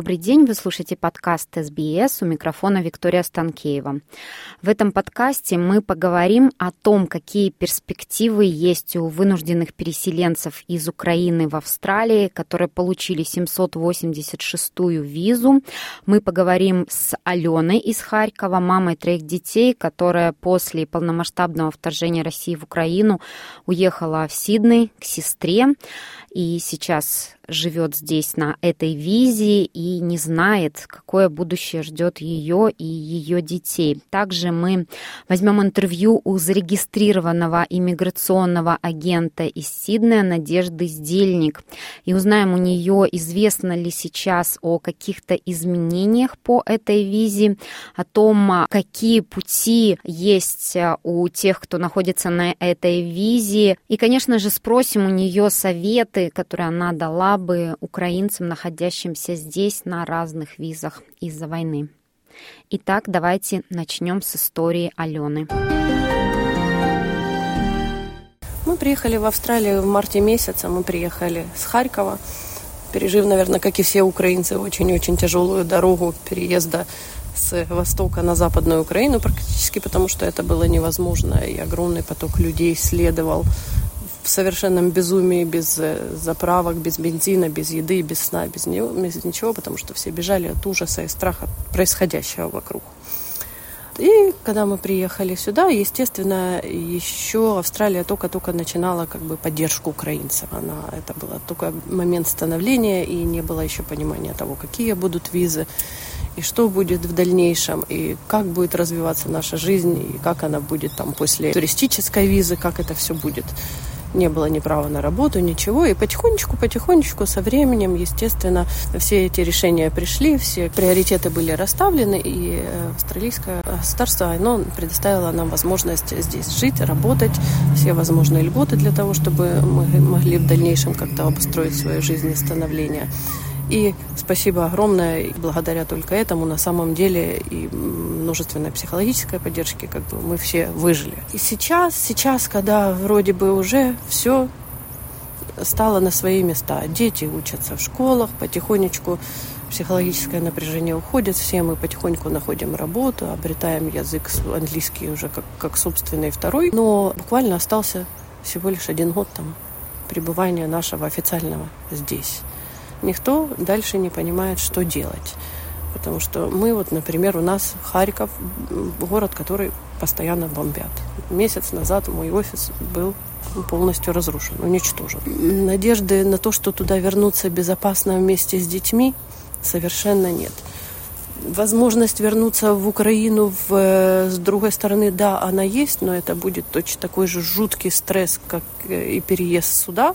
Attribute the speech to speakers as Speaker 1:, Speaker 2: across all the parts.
Speaker 1: Добрый день, вы слушаете подкаст СБС, у микрофона Виктория Станкеева. В этом подкасте мы поговорим о том, какие перспективы есть у вынужденных переселенцев из Украины в Австралии, которые получили 786-ю визу. Мы поговорим с Аленой из Харькова, мамой троих детей, которая после полномасштабного вторжения России в Украину уехала в Сидней к сестре и сейчас живет здесь на этой визе и не знает, какое будущее ждет ее и ее детей. Также мы возьмем интервью у зарегистрированного иммиграционного агента из Сиднея Надежды Сдельник и узнаем у нее, известно ли сейчас о каких-то изменениях по этой визе, о том, какие пути есть у тех, кто находится на этой визе. И, конечно же, спросим у нее советы, которые она дала бы украинцам, находящимся здесь на разных визах из-за войны. Итак, давайте начнем с истории Алены.
Speaker 2: Мы приехали в Австралию в марте месяце. Мы приехали с Харькова, пережив, наверное, как и все украинцы, очень-очень тяжелую дорогу переезда с востока на западную Украину практически, потому что это было невозможно, и огромный поток людей следовал в совершенном безумии, без э, заправок, без бензина, без еды, без сна, без, ничего, потому что все бежали от ужаса и страха происходящего вокруг. И когда мы приехали сюда, естественно, еще Австралия только-только начинала как бы поддержку украинцев. Она, это был только момент становления, и не было еще понимания того, какие будут визы, и что будет в дальнейшем, и как будет развиваться наша жизнь, и как она будет там после туристической визы, как это все будет не было ни права на работу, ничего. И потихонечку, потихонечку, со временем, естественно, все эти решения пришли, все приоритеты были расставлены, и э, австралийское государство, оно предоставило нам возможность здесь жить, работать, все возможные льготы для того, чтобы мы могли в дальнейшем как-то обустроить свою жизнь и становление. И спасибо огромное, и благодаря только этому на самом деле и множественной психологической поддержки как бы мы все выжили. И сейчас, сейчас, когда вроде бы уже все стало на свои места, дети учатся в школах, потихонечку психологическое напряжение уходит, все мы потихоньку находим работу, обретаем язык английский уже как, как собственный второй, но буквально остался всего лишь один год там пребывания нашего официального здесь никто дальше не понимает, что делать. Потому что мы, вот, например, у нас Харьков, город, который постоянно бомбят. Месяц назад мой офис был полностью разрушен, уничтожен. Надежды на то, что туда вернуться безопасно вместе с детьми, совершенно нет. Возможность вернуться в Украину в, с другой стороны, да, она есть, но это будет точно такой же жуткий стресс, как и переезд сюда.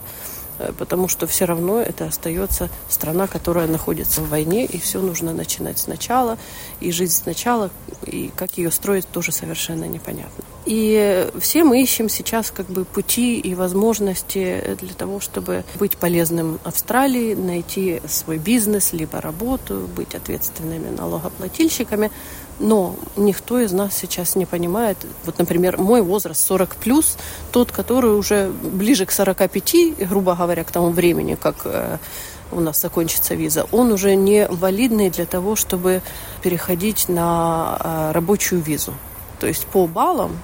Speaker 2: Э, потому что все равно это остается страна, которая находится в войне, и все нужно начинать сначала, и жить сначала, и как ее строить тоже совершенно непонятно. И все мы ищем сейчас как бы пути и возможности для того, чтобы быть полезным Австралии, найти свой бизнес, либо работу, быть ответственными налогоплательщиками. Но никто из нас сейчас не понимает, вот, например, мой возраст 40 плюс, тот, который уже ближе к 45, грубо говоря, к тому времени, как э, у нас закончится виза, он уже не валидный для того, чтобы переходить на э, рабочую визу. То есть по баллам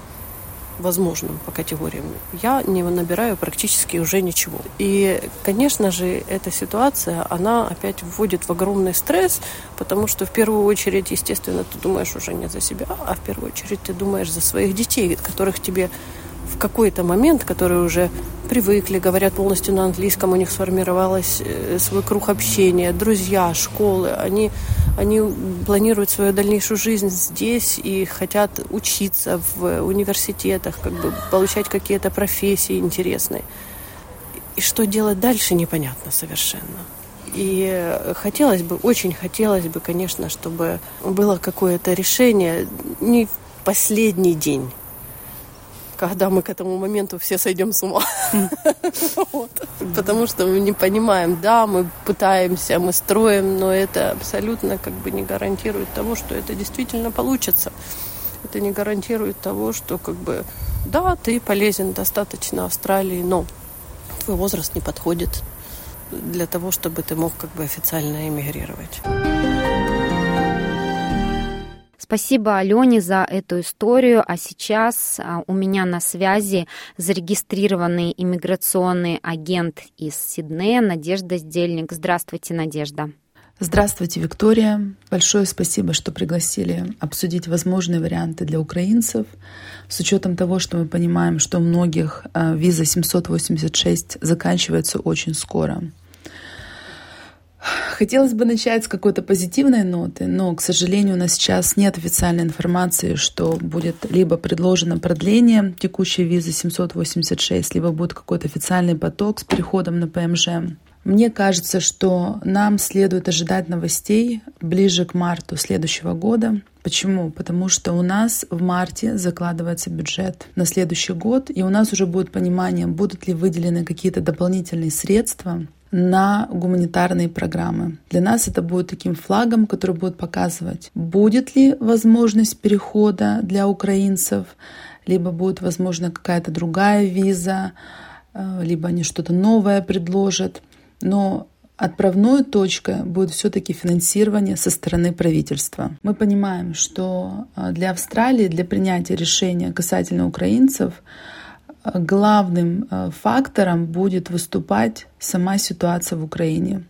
Speaker 2: возможным по категориям, я не набираю практически уже ничего. И, конечно же, эта ситуация, она опять вводит в огромный стресс, потому что в первую очередь, естественно, ты думаешь уже не за себя, а в первую очередь ты думаешь за своих детей, которых тебе в какой-то момент, которые уже привыкли, говорят полностью на английском, у них сформировалась э, свой круг общения, друзья, школы, они, они планируют свою дальнейшую жизнь здесь и хотят учиться в университетах, как бы получать какие-то профессии интересные. И что делать дальше, непонятно совершенно. И хотелось бы, очень хотелось бы, конечно, чтобы было какое-то решение не в последний день когда мы к этому моменту все сойдем с ума. Потому что мы не понимаем, да, мы пытаемся, мы строим, но это абсолютно как бы не гарантирует того, что это действительно получится. Это не гарантирует того, что как бы, да, ты полезен достаточно Австралии, но твой возраст не подходит для того, чтобы ты мог как бы официально эмигрировать.
Speaker 1: Спасибо Алене за эту историю. А сейчас а, у меня на связи зарегистрированный иммиграционный агент из Сиднея Надежда Сдельник. Здравствуйте, Надежда.
Speaker 3: Здравствуйте, Виктория. Большое спасибо, что пригласили обсудить возможные варианты для украинцев. С учетом того, что мы понимаем, что у многих а, виза 786 заканчивается очень скоро. Хотелось бы начать с какой-то позитивной ноты, но, к сожалению, у нас сейчас нет официальной информации, что будет либо предложено продление текущей визы 786, либо будет какой-то официальный поток с переходом на ПМЖ. Мне кажется, что нам следует ожидать новостей ближе к марту следующего года. Почему? Потому что у нас в марте закладывается бюджет на следующий год, и у нас уже будет понимание, будут ли выделены какие-то дополнительные средства на гуманитарные программы. Для нас это будет таким флагом, который будет показывать, будет ли возможность перехода для украинцев, либо будет, возможно, какая-то другая виза, э, либо они что-то новое предложат. Но отправной точкой будет все-таки финансирование со стороны правительства. Мы понимаем, что э, для Австралии, для принятия решения касательно украинцев, главным э, фактором будет выступать сама ситуация в Украине.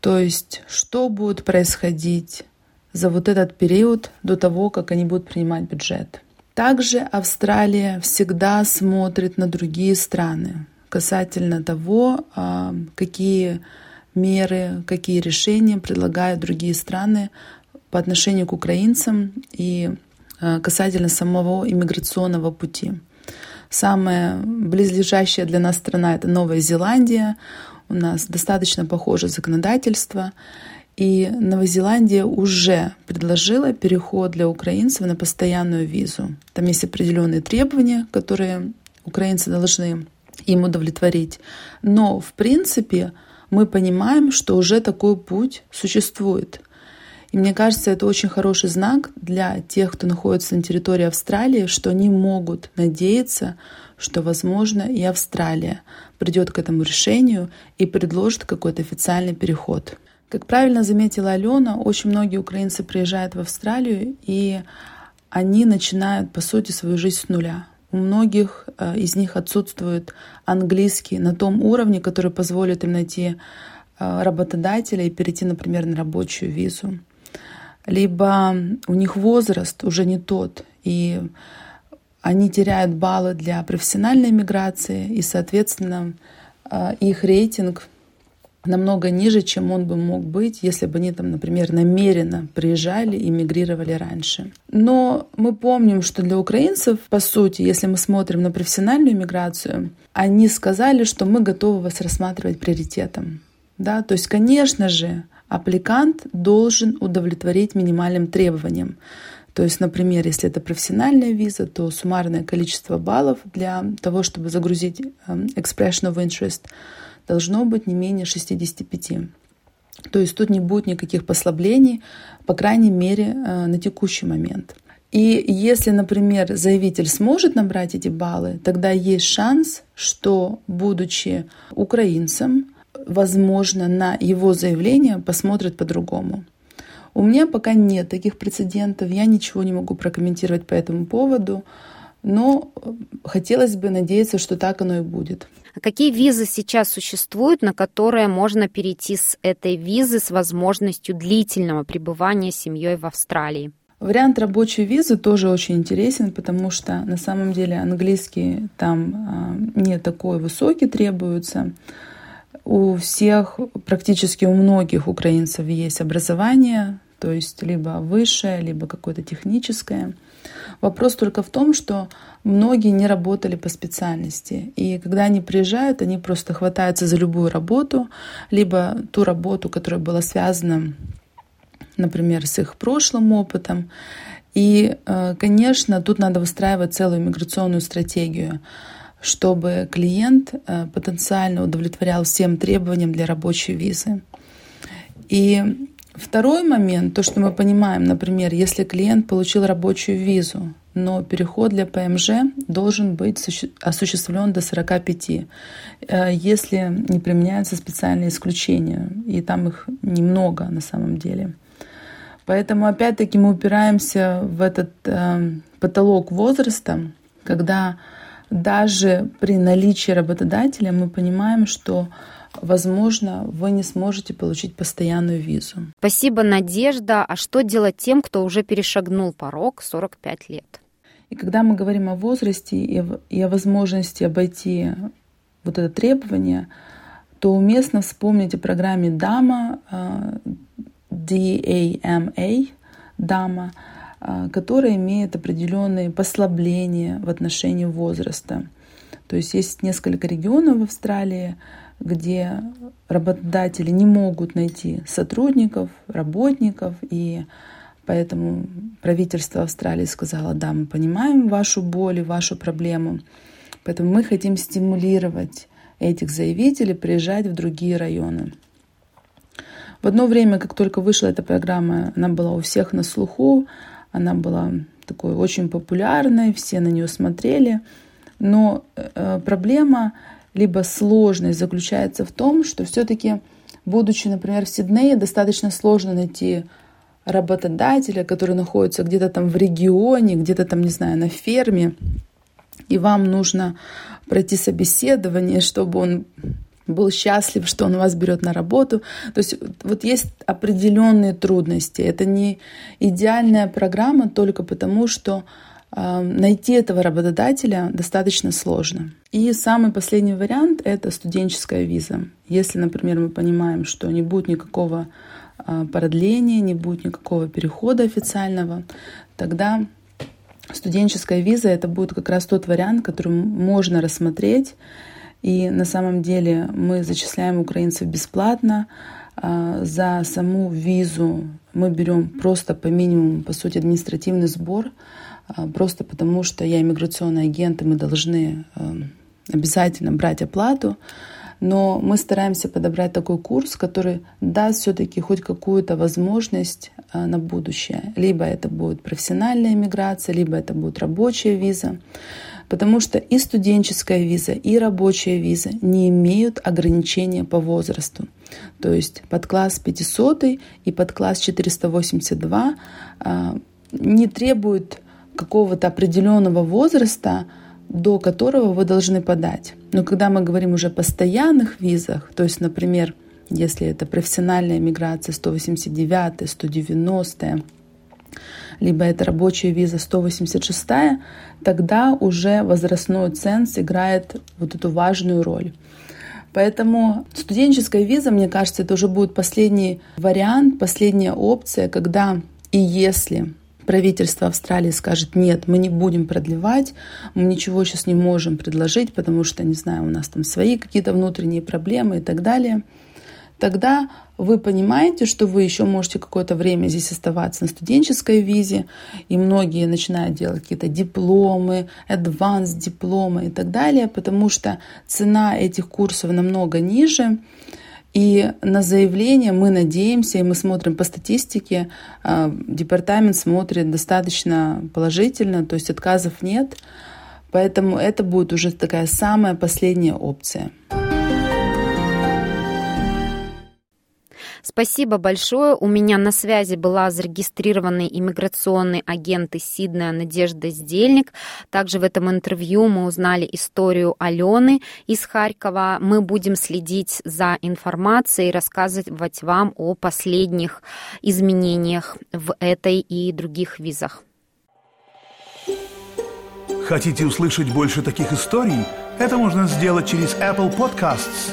Speaker 3: То есть, что будет происходить за вот этот период до того, как они будут принимать бюджет. Также Австралия всегда смотрит на другие страны касательно того, а, какие меры, какие решения предлагают другие страны по отношению к украинцам и э, касательно самого иммиграционного пути. Самая близлежащая для нас страна — это Новая Зеландия. У нас достаточно похоже законодательство. И Новая Зеландия уже предложила переход для украинцев на постоянную визу. Там есть определенные требования, которые украинцы должны им удовлетворить. Но, в принципе, мы понимаем, что уже такой путь существует. И мне кажется, это очень хороший знак для тех, кто находится на территории Австралии, что они могут надеяться, что, возможно, и Австралия придет к этому решению и предложит какой-то официальный переход. Как правильно заметила Алена, очень многие украинцы приезжают в Австралию, и они начинают, по сути, свою жизнь с нуля. У многих э, из них отсутствует английский на том уровне, который позволит им найти э, работодателя и перейти, например, на рабочую визу либо у них возраст уже не тот, и они теряют баллы для профессиональной миграции, и, соответственно, э, их рейтинг намного ниже, чем он бы мог быть, если бы они там, например, намеренно приезжали и мигрировали раньше. Но мы помним, что для украинцев, по сути, если мы смотрим на профессиональную миграцию, они сказали, что мы готовы вас рассматривать приоритетом. Да? То есть, конечно же, аппликант должен удовлетворить минимальным требованиям. То есть, например, если это профессиональная виза, то суммарное количество баллов для того, чтобы загрузить эм, expression of interest, должно быть не менее 65. То есть тут не будет никаких послаблений, по крайней мере, э, на текущий момент. И если, например, заявитель сможет набрать эти баллы, тогда есть шанс, что, будучи украинцем, возможно, на его заявление посмотрят по-другому. У меня пока нет таких прецедентов, я ничего не могу прокомментировать по этому поводу, но э, хотелось бы надеяться, что так оно и будет.
Speaker 1: А какие визы сейчас существуют, на которые можно перейти с этой визы с возможностью длительного пребывания семьей в Австралии?
Speaker 3: Вариант рабочей визы тоже очень интересен, потому что на самом деле английский там э, не такой высокий требуется у всех, практически у многих украинцев есть образование, то есть либо высшее, либо какое-то техническое. Вопрос только в том, что многие не работали по специальности. И когда они приезжают, они просто хватаются за любую работу, либо ту работу, которая была связана, например, с их прошлым опытом. И, э, конечно, тут надо выстраивать целую миграционную стратегию, чтобы клиент э, потенциально удовлетворял всем требованиям для рабочей визы. И второй момент, то, что мы понимаем, например, если клиент получил рабочую визу, но переход для ПМЖ должен быть осуществлен до 45, э, если не применяются специальные исключения, и там их немного на самом деле. Поэтому опять-таки мы упираемся в этот э, потолок возраста, когда даже при наличии работодателя мы понимаем, что возможно, вы не сможете получить постоянную визу.
Speaker 1: Спасибо, Надежда. А что делать тем, кто уже перешагнул порог 45 лет?
Speaker 3: И когда мы говорим о возрасте и о возможности обойти вот это требование, то уместно вспомнить о программе DAMA, э, DAMA, DAMA, которая имеет определенные послабления в отношении возраста. То есть есть несколько регионов в Австралии, где работодатели не могут найти сотрудников, работников, и поэтому правительство Австралии сказало, да, мы понимаем вашу боль и вашу проблему, поэтому мы хотим стимулировать этих заявителей приезжать в другие районы. В одно время, как только вышла эта программа, она была у всех на слуху, она была такой очень популярной, все на нее смотрели. Но э, проблема либо сложность заключается в том, что все-таки, будучи, например, в Сиднее, достаточно сложно найти работодателя, который находится где-то там в регионе, где-то там, не знаю, на ферме, и вам нужно пройти собеседование, чтобы он был счастлив, что он вас берет на работу. То есть вот есть определенные трудности. Это не идеальная программа только потому, что э, найти этого работодателя достаточно сложно. И самый последний вариант — это студенческая виза. Если, например, мы понимаем, что не будет никакого э, продления, не будет никакого перехода официального, тогда студенческая виза — это будет как раз тот вариант, который можно рассмотреть и на самом деле мы зачисляем украинцев бесплатно. А, за саму визу мы берем просто по минимуму, по сути, административный сбор, а, просто потому что я иммиграционный агент, и мы должны а, обязательно брать оплату. Но мы стараемся подобрать такой курс, который даст все-таки хоть какую-то возможность на будущее. Либо это будет профессиональная иммиграция, либо это будет рабочая виза потому что и студенческая виза, и рабочая виза не имеют ограничения по возрасту. То есть под класс 500 и под класс 482 а, не требуют какого-то определенного возраста, до которого вы должны подать. Но когда мы говорим уже о постоянных визах, то есть, например, если это профессиональная миграция 189, 190, либо это рабочая виза 186, тогда уже возрастной ценз играет вот эту важную роль. Поэтому студенческая виза, мне кажется, это уже будет последний вариант, последняя опция, когда и если правительство Австралии скажет, нет, мы не будем продлевать, мы ничего сейчас не можем предложить, потому что, не знаю, у нас там свои какие-то внутренние проблемы и так далее – тогда вы понимаете, что вы еще можете какое-то время здесь оставаться на студенческой визе, и многие начинают делать какие-то дипломы, advanced дипломы и так далее, потому что цена этих курсов намного ниже, и на заявление мы надеемся, и мы смотрим по статистике, а, департамент смотрит достаточно положительно, то есть отказов нет, поэтому это будет уже такая самая последняя опция.
Speaker 1: Спасибо большое. У меня на связи была зарегистрированный иммиграционный агент из Сиднея Надежда Сдельник. Также в этом интервью мы узнали историю Алены из Харькова. Мы будем следить за информацией и рассказывать вам о последних изменениях в этой и других визах.
Speaker 4: Хотите услышать больше таких историй? Это можно сделать через Apple Podcasts,